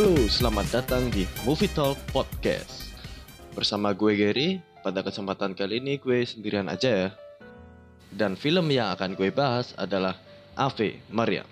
Halo, selamat datang di Movie Talk Podcast. Bersama gue Gary, pada kesempatan kali ini gue sendirian aja ya. Dan film yang akan gue bahas adalah Ave Maria.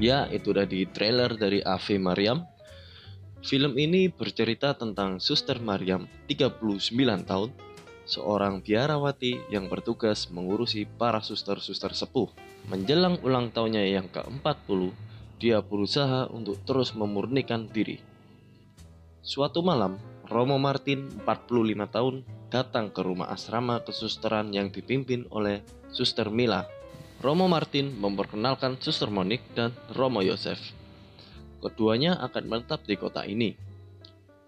Ya, itu udah di trailer dari Ave Mariam. Film ini bercerita tentang Suster Mariam, 39 tahun, seorang biarawati yang bertugas mengurusi para suster-suster sepuh. Menjelang ulang tahunnya yang ke-40, dia berusaha untuk terus memurnikan diri. Suatu malam, Romo Martin, 45 tahun, datang ke rumah asrama kesusteran yang dipimpin oleh Suster Mila Romo Martin memperkenalkan Suster Monik dan Romo Yosef. Keduanya akan menetap di kota ini.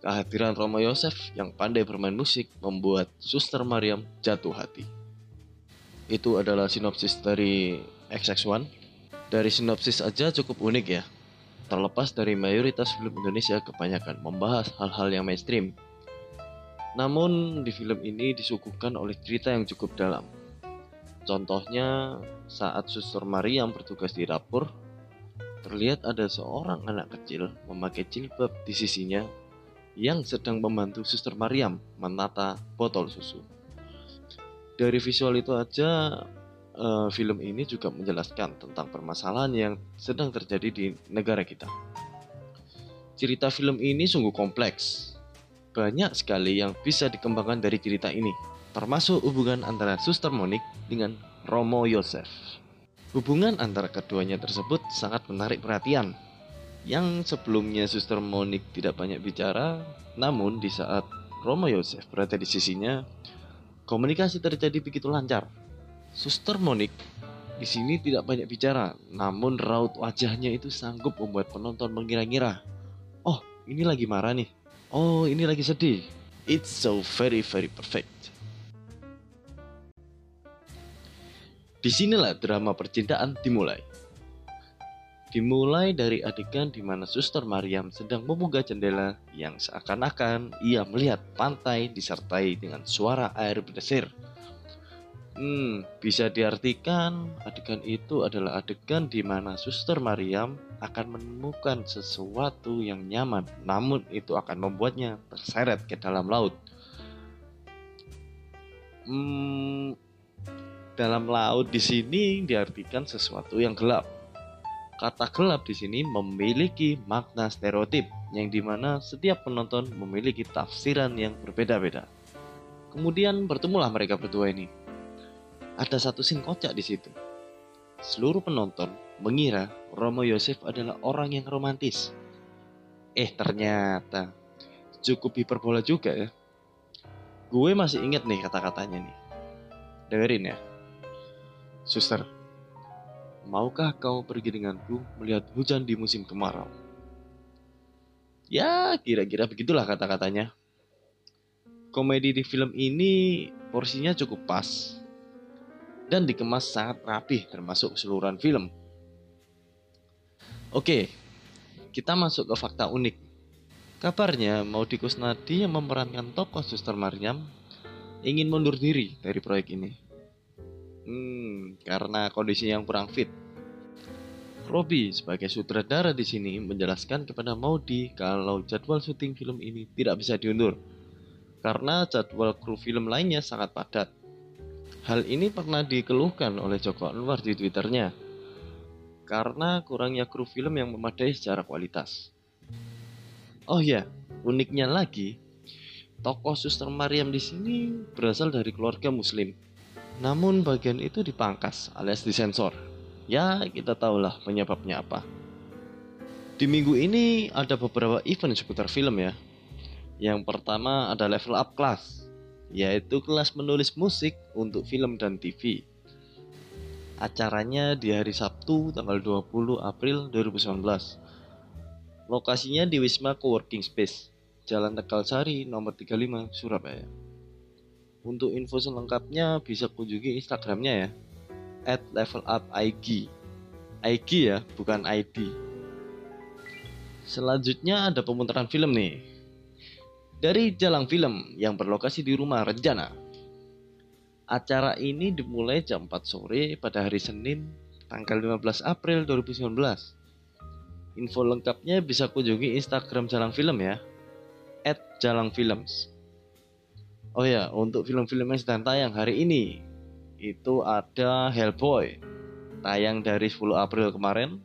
Kehadiran Romo Yosef yang pandai bermain musik membuat Suster Mariam jatuh hati. Itu adalah sinopsis dari XX1. Dari sinopsis aja cukup unik ya. Terlepas dari mayoritas film Indonesia kebanyakan membahas hal-hal yang mainstream. Namun di film ini disuguhkan oleh cerita yang cukup dalam Contohnya saat Suster Maria yang bertugas di dapur, terlihat ada seorang anak kecil memakai jilbab di sisinya yang sedang membantu Suster Mariam menata botol susu. Dari visual itu aja, uh, film ini juga menjelaskan tentang permasalahan yang sedang terjadi di negara kita. Cerita film ini sungguh kompleks. Banyak sekali yang bisa dikembangkan dari cerita ini termasuk hubungan antara Suster Monik dengan Romo Yosef. Hubungan antara keduanya tersebut sangat menarik perhatian. Yang sebelumnya Suster Monik tidak banyak bicara, namun di saat Romo Yosef berada di sisinya, komunikasi terjadi begitu lancar. Suster Monik di sini tidak banyak bicara, namun raut wajahnya itu sanggup membuat penonton mengira-ngira. Oh, ini lagi marah nih. Oh, ini lagi sedih. It's so very very perfect. Di sinilah drama percintaan dimulai. Dimulai dari adegan di mana Suster Mariam sedang membuka jendela yang seakan-akan ia melihat pantai disertai dengan suara air berdesir. Hmm, bisa diartikan adegan itu adalah adegan di mana Suster Mariam akan menemukan sesuatu yang nyaman, namun itu akan membuatnya terseret ke dalam laut. Hmm, dalam laut di sini diartikan sesuatu yang gelap. Kata gelap di sini memiliki makna stereotip yang di mana setiap penonton memiliki tafsiran yang berbeda-beda. Kemudian bertemulah mereka berdua ini. Ada satu scene kocak di situ. Seluruh penonton mengira Romo Yosef adalah orang yang romantis. Eh ternyata cukup hiperbola juga ya. Gue masih inget nih kata-katanya nih. Dengerin ya. Suster, maukah kau pergi denganku melihat hujan di musim kemarau? Ya, kira-kira begitulah kata-katanya. Komedi di film ini porsinya cukup pas dan dikemas sangat rapih termasuk keseluruhan film. Oke, kita masuk ke fakta unik. Kabarnya Maudi Kusnadi yang memerankan tokoh Suster Maryam ingin mundur diri dari proyek ini. Hmm, karena kondisi yang kurang fit. Robi sebagai sutradara di sini menjelaskan kepada Maudi kalau jadwal syuting film ini tidak bisa diundur karena jadwal kru film lainnya sangat padat. Hal ini pernah dikeluhkan oleh Joko Anwar di Twitternya karena kurangnya kru film yang memadai secara kualitas. Oh ya, uniknya lagi, tokoh Suster Maryam di sini berasal dari keluarga Muslim namun bagian itu dipangkas alias disensor. Ya, kita tahulah penyebabnya apa. Di minggu ini ada beberapa event seputar film ya. Yang pertama ada level up class, yaitu kelas menulis musik untuk film dan TV. Acaranya di hari Sabtu tanggal 20 April 2019. Lokasinya di Wisma Coworking Space, Jalan Tegal Sari nomor 35 Surabaya. Untuk info selengkapnya bisa kunjungi Instagramnya ya at IG ya bukan ID Selanjutnya ada pemutaran film nih Dari Jalang Film yang berlokasi di rumah Rencana Acara ini dimulai jam 4 sore pada hari Senin tanggal 15 April 2019 Info lengkapnya bisa kunjungi Instagram Jalang Film ya at Jalang Films Oh ya, untuk film-film yang sedang tayang hari ini itu ada Hellboy tayang dari 10 April kemarin.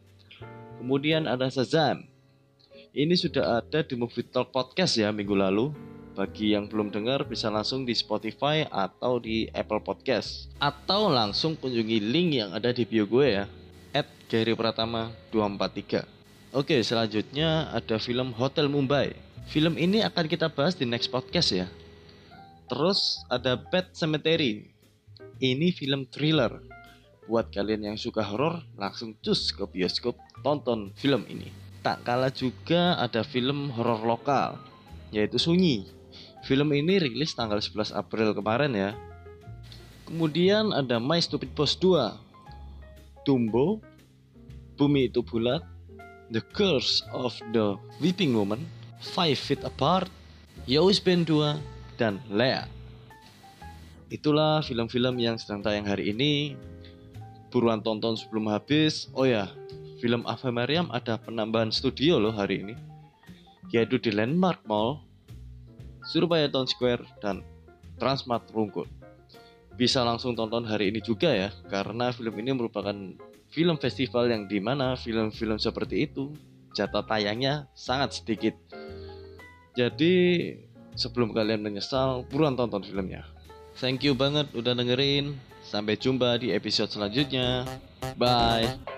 Kemudian ada Shazam. Ini sudah ada di Movie Talk Podcast ya minggu lalu. Bagi yang belum dengar bisa langsung di Spotify atau di Apple Podcast atau langsung kunjungi link yang ada di bio gue ya. At Gary Pratama 243. Oke, selanjutnya ada film Hotel Mumbai. Film ini akan kita bahas di next podcast ya. Terus ada Pet Cemetery. Ini film thriller. Buat kalian yang suka horor, langsung cus ke bioskop tonton film ini. Tak kalah juga ada film horor lokal, yaitu Sunyi. Film ini rilis tanggal 11 April kemarin ya. Kemudian ada My Stupid Boss 2, Tumbo, Bumi Itu Bulat, The Curse of the Weeping Woman, Five Feet Apart, Yowis Band 2, dan Lea. Itulah film-film yang sedang tayang hari ini. Buruan tonton sebelum habis. Oh ya, film Ava Maryam ada penambahan studio loh hari ini. Yaitu di Landmark Mall, Surabaya Town Square, dan Transmart Rungkut. Bisa langsung tonton hari ini juga ya, karena film ini merupakan film festival yang di mana film-film seperti itu jatah tayangnya sangat sedikit. Jadi sebelum kalian menyesal, buruan tonton filmnya. Thank you banget udah dengerin. Sampai jumpa di episode selanjutnya. Bye.